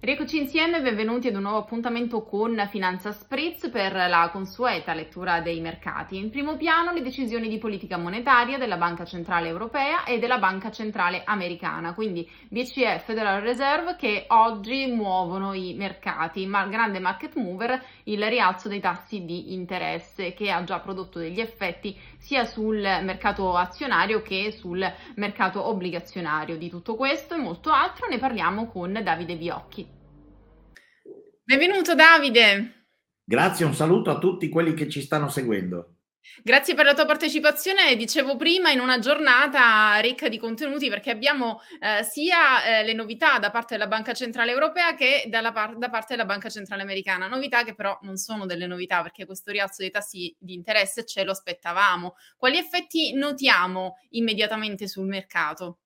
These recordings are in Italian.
Rieccoci insieme, benvenuti ad un nuovo appuntamento con Finanza Spritz per la consueta lettura dei mercati. In primo piano le decisioni di politica monetaria della Banca Centrale Europea e della Banca Centrale Americana, quindi BCE Federal Reserve che oggi muovono i mercati, ma il grande market mover il rialzo dei tassi di interesse che ha già prodotto degli effetti sia sul mercato azionario che sul mercato obbligazionario. Di tutto questo e molto altro ne parliamo con Davide Biocchi. Benvenuto Davide. Grazie, un saluto a tutti quelli che ci stanno seguendo. Grazie per la tua partecipazione. Dicevo prima, in una giornata ricca di contenuti, perché abbiamo eh, sia eh, le novità da parte della Banca Centrale Europea che par- da parte della Banca Centrale Americana. Novità che però non sono delle novità, perché questo rialzo dei tassi di interesse ce lo aspettavamo. Quali effetti notiamo immediatamente sul mercato?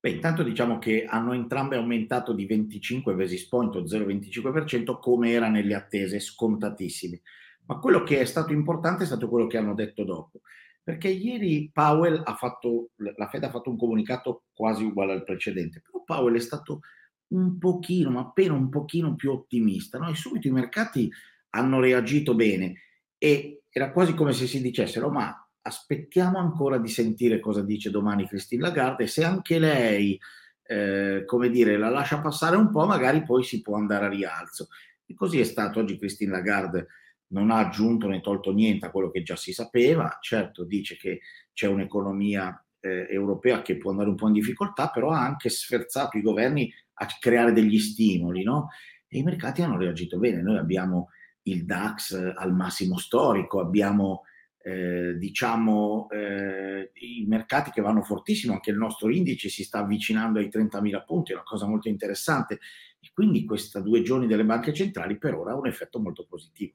Beh, intanto diciamo che hanno entrambe aumentato di 25 basis point o 0,25% come era nelle attese, scontatissimi. Ma quello che è stato importante è stato quello che hanno detto dopo, perché ieri Powell ha fatto, la Fed ha fatto un comunicato quasi uguale al precedente, però Powell è stato un pochino, ma appena un pochino più ottimista, no? e subito i mercati hanno reagito bene e era quasi come se si dicessero, ma aspettiamo ancora di sentire cosa dice domani Christine Lagarde e se anche lei, eh, come dire, la lascia passare un po', magari poi si può andare a rialzo. E così è stato oggi Christine Lagarde non ha aggiunto né tolto niente a quello che già si sapeva, certo dice che c'è un'economia eh, europea che può andare un po' in difficoltà, però ha anche sferzato i governi a creare degli stimoli, no? E i mercati hanno reagito bene. Noi abbiamo il DAX al massimo storico, abbiamo eh, diciamo, eh, i mercati che vanno fortissimo, anche il nostro indice si sta avvicinando ai 30.000 punti, è una cosa molto interessante. E quindi questi due giorni delle banche centrali per ora ha un effetto molto positivo.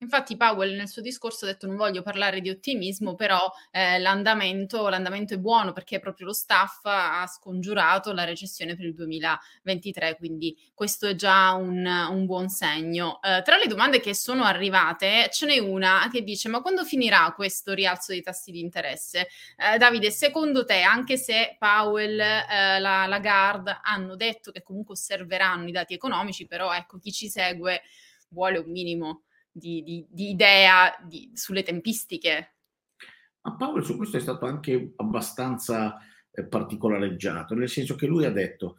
Infatti Powell nel suo discorso ha detto non voglio parlare di ottimismo, però eh, l'andamento, l'andamento, è buono perché proprio lo staff ha scongiurato la recessione per il 2023, quindi questo è già un, un buon segno. Eh, tra le domande che sono arrivate ce n'è una che dice ma quando finirà questo rialzo dei tassi di interesse? Eh, Davide, secondo te, anche se Powell, eh, la Lagarde hanno detto che comunque osserveranno i dati economici, però ecco chi ci segue vuole un minimo di, di, di idea di, sulle tempistiche. Ma Paolo su questo è stato anche abbastanza eh, particolareggiato, nel senso che lui ha detto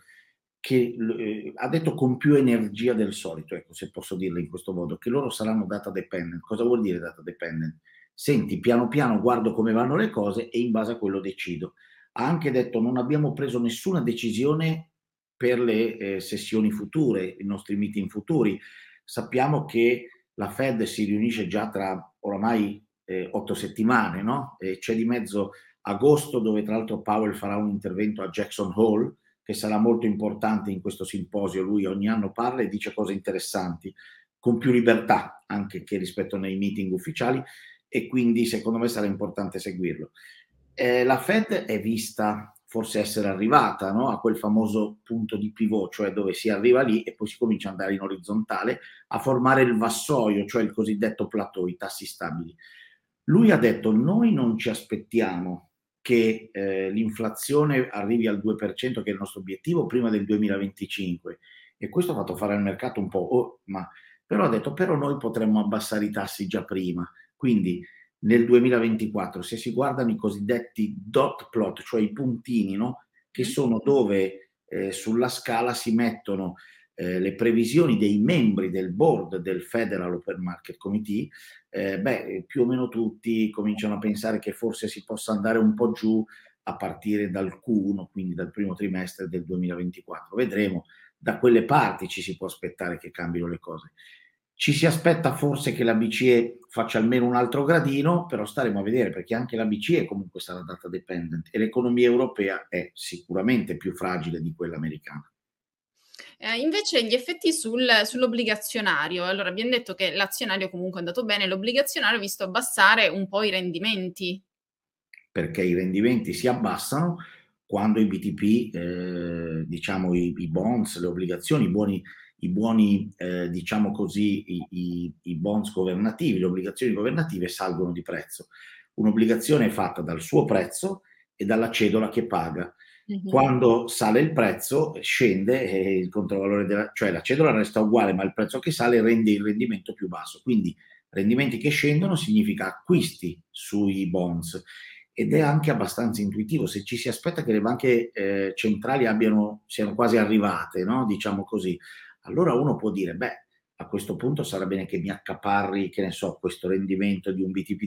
che eh, ha detto con più energia del solito, ecco, se posso dirlo in questo modo, che loro saranno data dependent. Cosa vuol dire data dependent? Senti, piano piano guardo come vanno le cose e in base a quello decido. Ha anche detto non abbiamo preso nessuna decisione per le eh, sessioni future, i nostri meeting futuri. Sappiamo che la Fed si riunisce già tra oramai eh, otto settimane, no? E c'è di mezzo agosto dove tra l'altro Powell farà un intervento a Jackson Hole che sarà molto importante in questo simposio. Lui ogni anno parla e dice cose interessanti, con più libertà anche che rispetto nei meeting ufficiali e quindi secondo me sarà importante seguirlo. Eh, la Fed è vista forse essere arrivata no? a quel famoso punto di pivot, cioè dove si arriva lì e poi si comincia ad andare in orizzontale a formare il vassoio, cioè il cosiddetto plateau, i tassi stabili. Lui ha detto noi non ci aspettiamo che eh, l'inflazione arrivi al 2%, che è il nostro obiettivo, prima del 2025. E questo ha fatto fare al mercato un po', oh, ma però ha detto però noi potremmo abbassare i tassi già prima. Quindi nel 2024, se si guardano i cosiddetti dot plot, cioè i puntini, no? che mm-hmm. sono dove eh, sulla scala si mettono eh, le previsioni dei membri del board del Federal Open Market Committee, eh, beh, più o meno tutti cominciano a pensare che forse si possa andare un po' giù a partire dal Q1, quindi dal primo trimestre del 2024. Vedremo, da quelle parti ci si può aspettare che cambino le cose. Ci si aspetta forse che la BCE faccia almeno un altro gradino, però staremo a vedere perché anche la BCE comunque sarà data dependent e l'economia europea è sicuramente più fragile di quella americana. Eh, invece gli effetti sul, sull'obbligazionario, allora abbiamo detto che l'azionario comunque è andato bene, l'obbligazionario ha visto abbassare un po' i rendimenti. Perché i rendimenti si abbassano quando i BTP, eh, diciamo i, i bonds, le obbligazioni, i buoni i buoni, eh, diciamo così, i, i, i, bonds governativi, le obbligazioni governative salgono di prezzo. Un'obbligazione è fatta dal suo prezzo e dalla cedola che paga. Mm-hmm. Quando sale il prezzo scende il controvalore della, cioè la cedola resta uguale, ma il prezzo che sale rende il rendimento più basso. Quindi rendimenti che scendono significa acquisti sui bonds ed è anche abbastanza intuitivo. Se ci si aspetta che le banche eh, centrali abbiano, siano quasi arrivate, no? diciamo così, allora uno può dire, beh, a questo punto sarà bene che mi accaparri, che ne so, questo rendimento di un BTP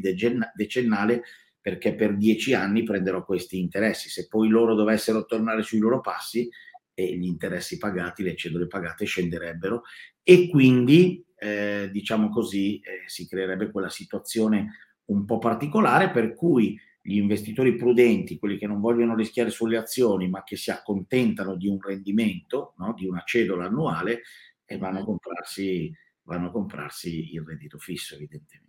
decennale perché per dieci anni prenderò questi interessi. Se poi loro dovessero tornare sui loro passi, e gli interessi pagati, le cedole pagate scenderebbero e quindi, eh, diciamo così, eh, si creerebbe quella situazione un po' particolare per cui gli investitori prudenti, quelli che non vogliono rischiare sulle azioni, ma che si accontentano di un rendimento, no? di una cedola annuale, e vanno a, comprarsi, vanno a comprarsi il reddito fisso, evidentemente.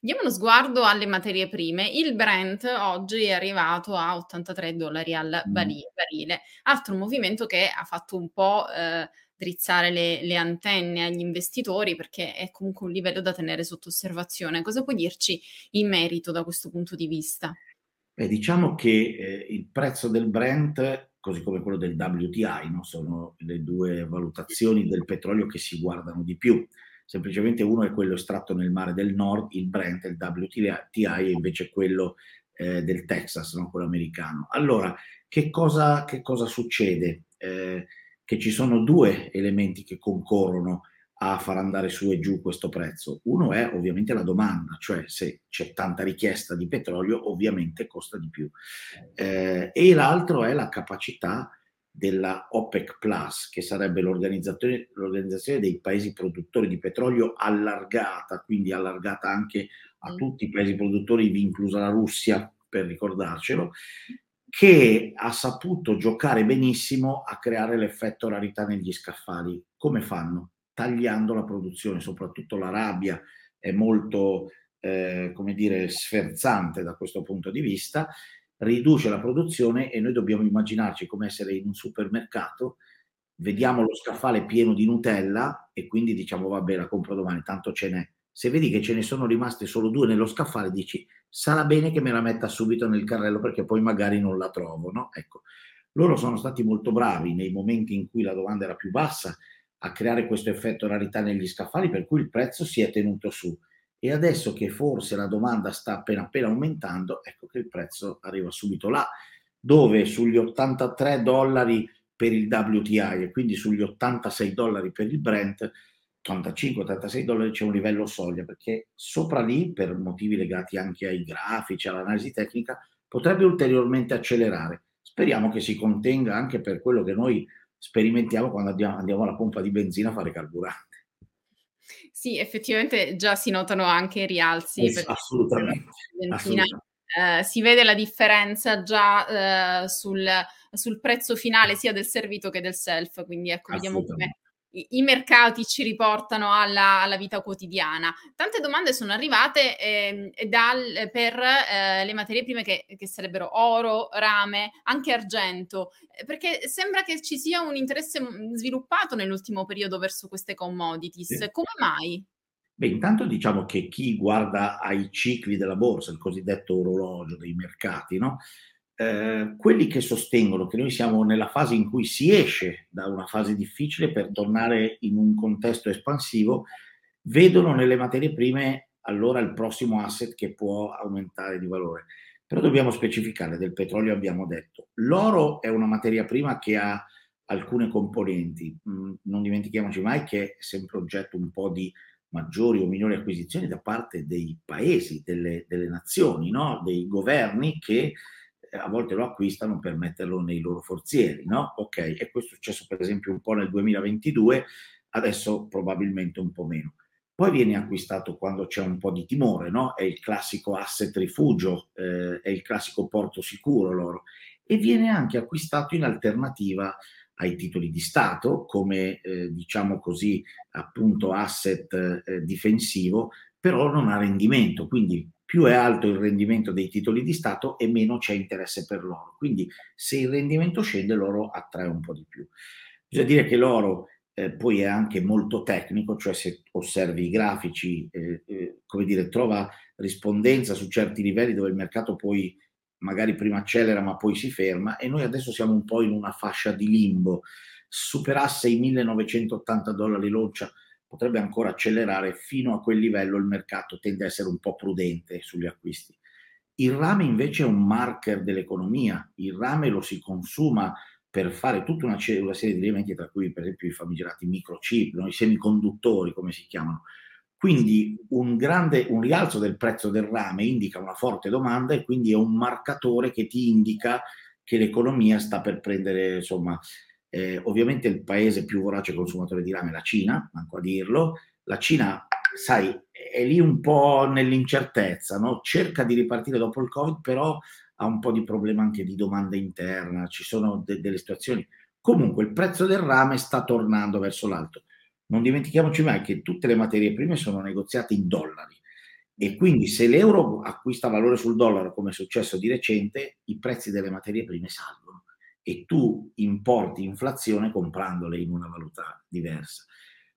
Diamo uno sguardo alle materie prime. Il Brent oggi è arrivato a 83 dollari al barile, altro movimento che ha fatto un po' eh, drizzare le, le, antenne agli investitori perché è comunque un livello da tenere sotto osservazione. Cosa puoi dirci in merito da questo punto di vista? Beh, diciamo che eh, il prezzo del Brent, così come quello del WTI, no? sono le due valutazioni del petrolio che si guardano di più. Semplicemente uno è quello estratto nel mare del nord, il Brent, il WTI, e invece quello eh, del Texas, no? quello americano. Allora, che cosa, che cosa succede? Eh, che ci sono due elementi che concorrono a far andare su e giù questo prezzo. Uno è ovviamente la domanda, cioè se c'è tanta richiesta di petrolio ovviamente costa di più. Eh, e l'altro è la capacità della OPEC Plus, che sarebbe l'organizzazione, l'organizzazione dei paesi produttori di petrolio allargata, quindi allargata anche a mm. tutti i paesi produttori, inclusa la Russia, per ricordarcelo, che ha saputo giocare benissimo a creare l'effetto rarità negli scaffali. Come fanno? Tagliando la produzione, soprattutto l'Arabia è molto, eh, come dire, sferzante da questo punto di vista, riduce la produzione e noi dobbiamo immaginarci come essere in un supermercato, vediamo lo scaffale pieno di Nutella e quindi diciamo vabbè la compro domani, tanto ce n'è. Se vedi che ce ne sono rimaste solo due nello scaffale, dici sarà bene che me la metta subito nel carrello perché poi magari non la trovo, no? Ecco, loro sono stati molto bravi nei momenti in cui la domanda era più bassa a creare questo effetto rarità negli scaffali per cui il prezzo si è tenuto su. E adesso che forse la domanda sta appena appena aumentando, ecco che il prezzo arriva subito là, dove sugli 83 dollari per il WTI e quindi sugli 86 dollari per il Brent 85-86 dollari c'è un livello soglia, perché sopra lì, per motivi legati anche ai grafici, all'analisi tecnica, potrebbe ulteriormente accelerare. Speriamo che si contenga anche per quello che noi sperimentiamo quando andiamo, andiamo alla pompa di benzina a fare carburante. Sì, effettivamente già si notano anche rialzi. Eh, assolutamente. Benzina, assolutamente. Eh, si vede la differenza già eh, sul, sul, prezzo finale sia del servito che del self, quindi ecco, vediamo come i, mercati ci riportano alla, alla, vita quotidiana. Tante domande sono arrivate eh, dal, per eh, le materie prime che, che, sarebbero oro, rame, anche argento, eh, perché sembra che ci sia un interesse mm, sviluppato nell'ultimo periodo verso queste commodities. Sì. Come mai? Beh, intanto diciamo che chi guarda ai cicli della borsa, il cosiddetto orologio dei mercati, no? Eh, quelli che sostengono che noi siamo nella fase in cui si esce da una fase difficile per tornare in un contesto espansivo, vedono nelle materie prime allora il prossimo asset che può aumentare di valore. Però dobbiamo specificare, del petrolio abbiamo detto. L'oro è una materia prima che ha alcune componenti. Mm, non dimentichiamoci mai che è sempre oggetto un po' di maggiori o minori acquisizioni da parte dei paesi, delle, delle nazioni, no? dei governi che a volte lo acquistano per metterlo nei loro forzieri, no? Ok, e questo è successo per esempio un po' nel 2022, adesso probabilmente un po' meno. Poi viene acquistato quando c'è un po' di timore, no? È il classico asset rifugio, eh, è il classico porto sicuro loro. E viene anche acquistato in alternativa ai titoli di Stato come, eh, diciamo così, appunto asset eh, difensivo, però non ha rendimento, quindi più è alto il rendimento dei titoli di Stato e meno c'è interesse per l'oro. Quindi se il rendimento scende, l'oro attrae un po' di più. Bisogna dire che l'oro eh, poi è anche molto tecnico, cioè se osservi i grafici, eh, eh, come dire, trova rispondenza su certi livelli dove il mercato poi magari prima accelera ma poi si ferma e noi adesso siamo un po' in una fascia di limbo. Superasse i 1980 dollari l'oncia potrebbe ancora accelerare fino a quel livello il mercato tende a essere un po' prudente sugli acquisti. Il rame invece è un marker dell'economia, il rame lo si consuma per fare tutta una, una serie di elementi, tra cui per esempio i famigerati microchip, no? i semiconduttori come si chiamano. Quindi un grande un rialzo del prezzo del rame indica una forte domanda e quindi è un marcatore che ti indica che l'economia sta per prendere, insomma, eh, ovviamente il paese più vorace consumatore di rame è la Cina, manco a dirlo. La Cina, sai, è lì un po' nell'incertezza, no? cerca di ripartire dopo il Covid, però ha un po' di problema anche di domanda interna, ci sono de- delle situazioni. Comunque il prezzo del rame sta tornando verso l'alto. Non dimentichiamoci mai che tutte le materie prime sono negoziate in dollari e quindi se l'euro acquista valore sul dollaro, come è successo di recente, i prezzi delle materie prime salgono e tu importi inflazione comprandole in una valuta diversa.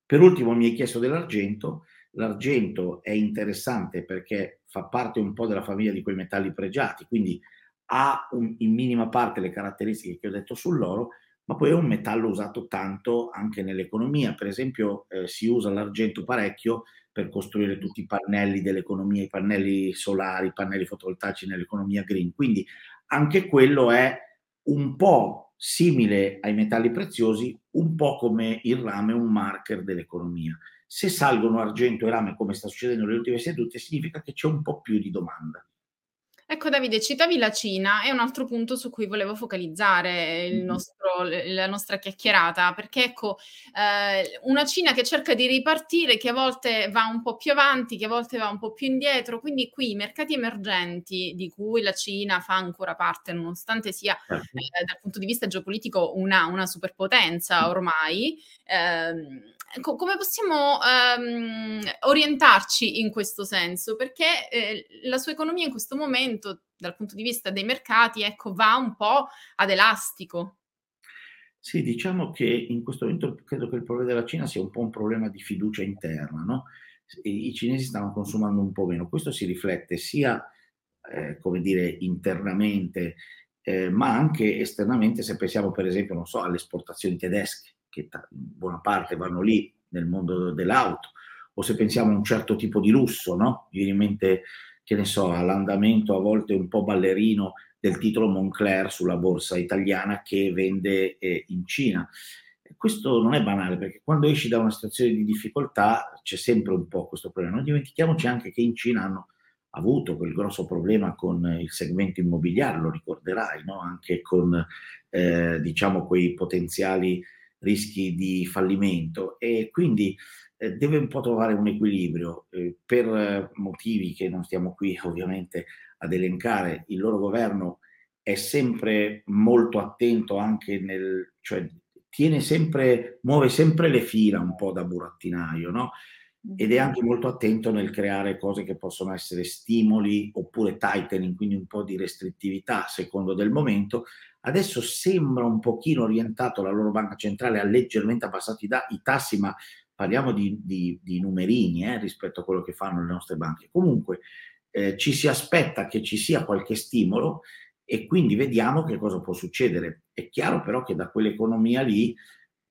Per ultimo mi hai chiesto dell'argento. L'argento è interessante perché fa parte un po' della famiglia di quei metalli pregiati, quindi ha un, in minima parte le caratteristiche che ho detto sull'oro, ma poi è un metallo usato tanto anche nell'economia. Per esempio eh, si usa l'argento parecchio per costruire tutti i pannelli dell'economia, i pannelli solari, i pannelli fotovoltaici nell'economia green. Quindi anche quello è un po' simile ai metalli preziosi, un po' come il rame, un marker dell'economia. Se salgono argento e rame, come sta succedendo nelle ultime sedute, significa che c'è un po' più di domanda. Ecco Davide, citavi la Cina, è un altro punto su cui volevo focalizzare il nostro, la nostra chiacchierata, perché ecco, eh, una Cina che cerca di ripartire, che a volte va un po' più avanti, che a volte va un po' più indietro, quindi qui i mercati emergenti di cui la Cina fa ancora parte, nonostante sia certo. eh, dal punto di vista geopolitico una, una superpotenza ormai, eh, co- come possiamo ehm, orientarci in questo senso? Perché eh, la sua economia in questo momento, dal punto di vista dei mercati, ecco, va un po' ad elastico. Sì, diciamo che in questo momento credo che il problema della Cina sia un po' un problema di fiducia interna, no? I cinesi stanno consumando un po' meno. Questo si riflette sia, eh, come dire, internamente, eh, ma anche esternamente, se pensiamo per esempio, non so, alle esportazioni tedesche che in buona parte vanno lì nel mondo dell'auto, o se pensiamo a un certo tipo di lusso, no? Mi viene in mente, che ne so, all'andamento a volte un po' ballerino del titolo Moncler sulla borsa italiana che vende eh, in Cina. Questo non è banale perché quando esci da una situazione di difficoltà c'è sempre un po' questo problema. Non dimentichiamoci anche che in Cina hanno avuto quel grosso problema con il segmento immobiliare, lo ricorderai, no? anche con eh, diciamo quei potenziali rischi di fallimento e quindi eh, deve un po' trovare un equilibrio eh, per motivi che non stiamo qui ovviamente ad elencare. Il loro governo è sempre molto attento anche nel, cioè tiene sempre, muove sempre le fila un po' da burattinaio, no? Ed è anche molto attento nel creare cose che possono essere stimoli oppure tightening, quindi un po' di restrittività a secondo del momento, Adesso sembra un pochino orientato la loro banca centrale, ha leggermente abbassato i, da- i tassi, ma parliamo di, di, di numerini eh, rispetto a quello che fanno le nostre banche. Comunque eh, ci si aspetta che ci sia qualche stimolo e quindi vediamo che cosa può succedere. È chiaro però che da quell'economia lì,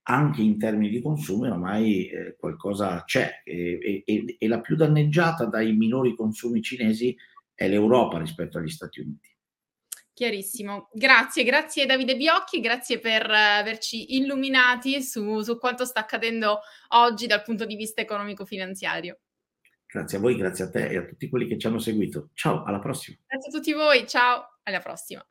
anche in termini di consumi, ormai eh, qualcosa c'è e, e, e la più danneggiata dai minori consumi cinesi è l'Europa rispetto agli Stati Uniti. Chiarissimo. Grazie, grazie Davide Biocchi, grazie per averci illuminati su, su quanto sta accadendo oggi dal punto di vista economico-finanziario. Grazie a voi, grazie a te e a tutti quelli che ci hanno seguito. Ciao, alla prossima. Grazie a tutti voi, ciao, alla prossima.